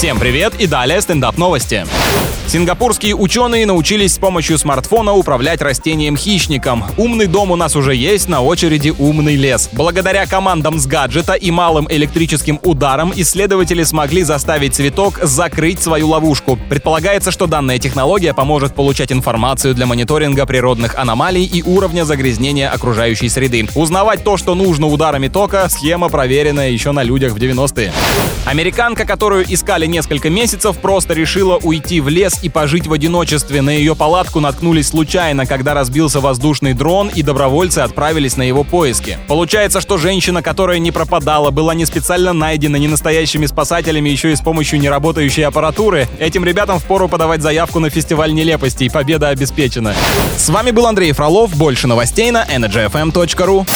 Всем привет и далее стендап новости. Сингапурские ученые научились с помощью смартфона управлять растением-хищником. Умный дом у нас уже есть, на очереди умный лес. Благодаря командам с гаджета и малым электрическим ударом исследователи смогли заставить цветок закрыть свою ловушку. Предполагается, что данная технология поможет получать информацию для мониторинга природных аномалий и уровня загрязнения окружающей среды. Узнавать то, что нужно ударами тока, схема проверенная еще на людях в 90-е. Американка, которую искали несколько месяцев, просто решила уйти в лес и пожить в одиночестве. На ее палатку наткнулись случайно, когда разбился воздушный дрон, и добровольцы отправились на его поиски. Получается, что женщина, которая не пропадала, была не специально найдена не настоящими спасателями, еще и с помощью неработающей аппаратуры. Этим ребятам впору подавать заявку на фестиваль нелепостей. Победа обеспечена. С вами был Андрей Фролов. Больше новостей на energyfm.ru.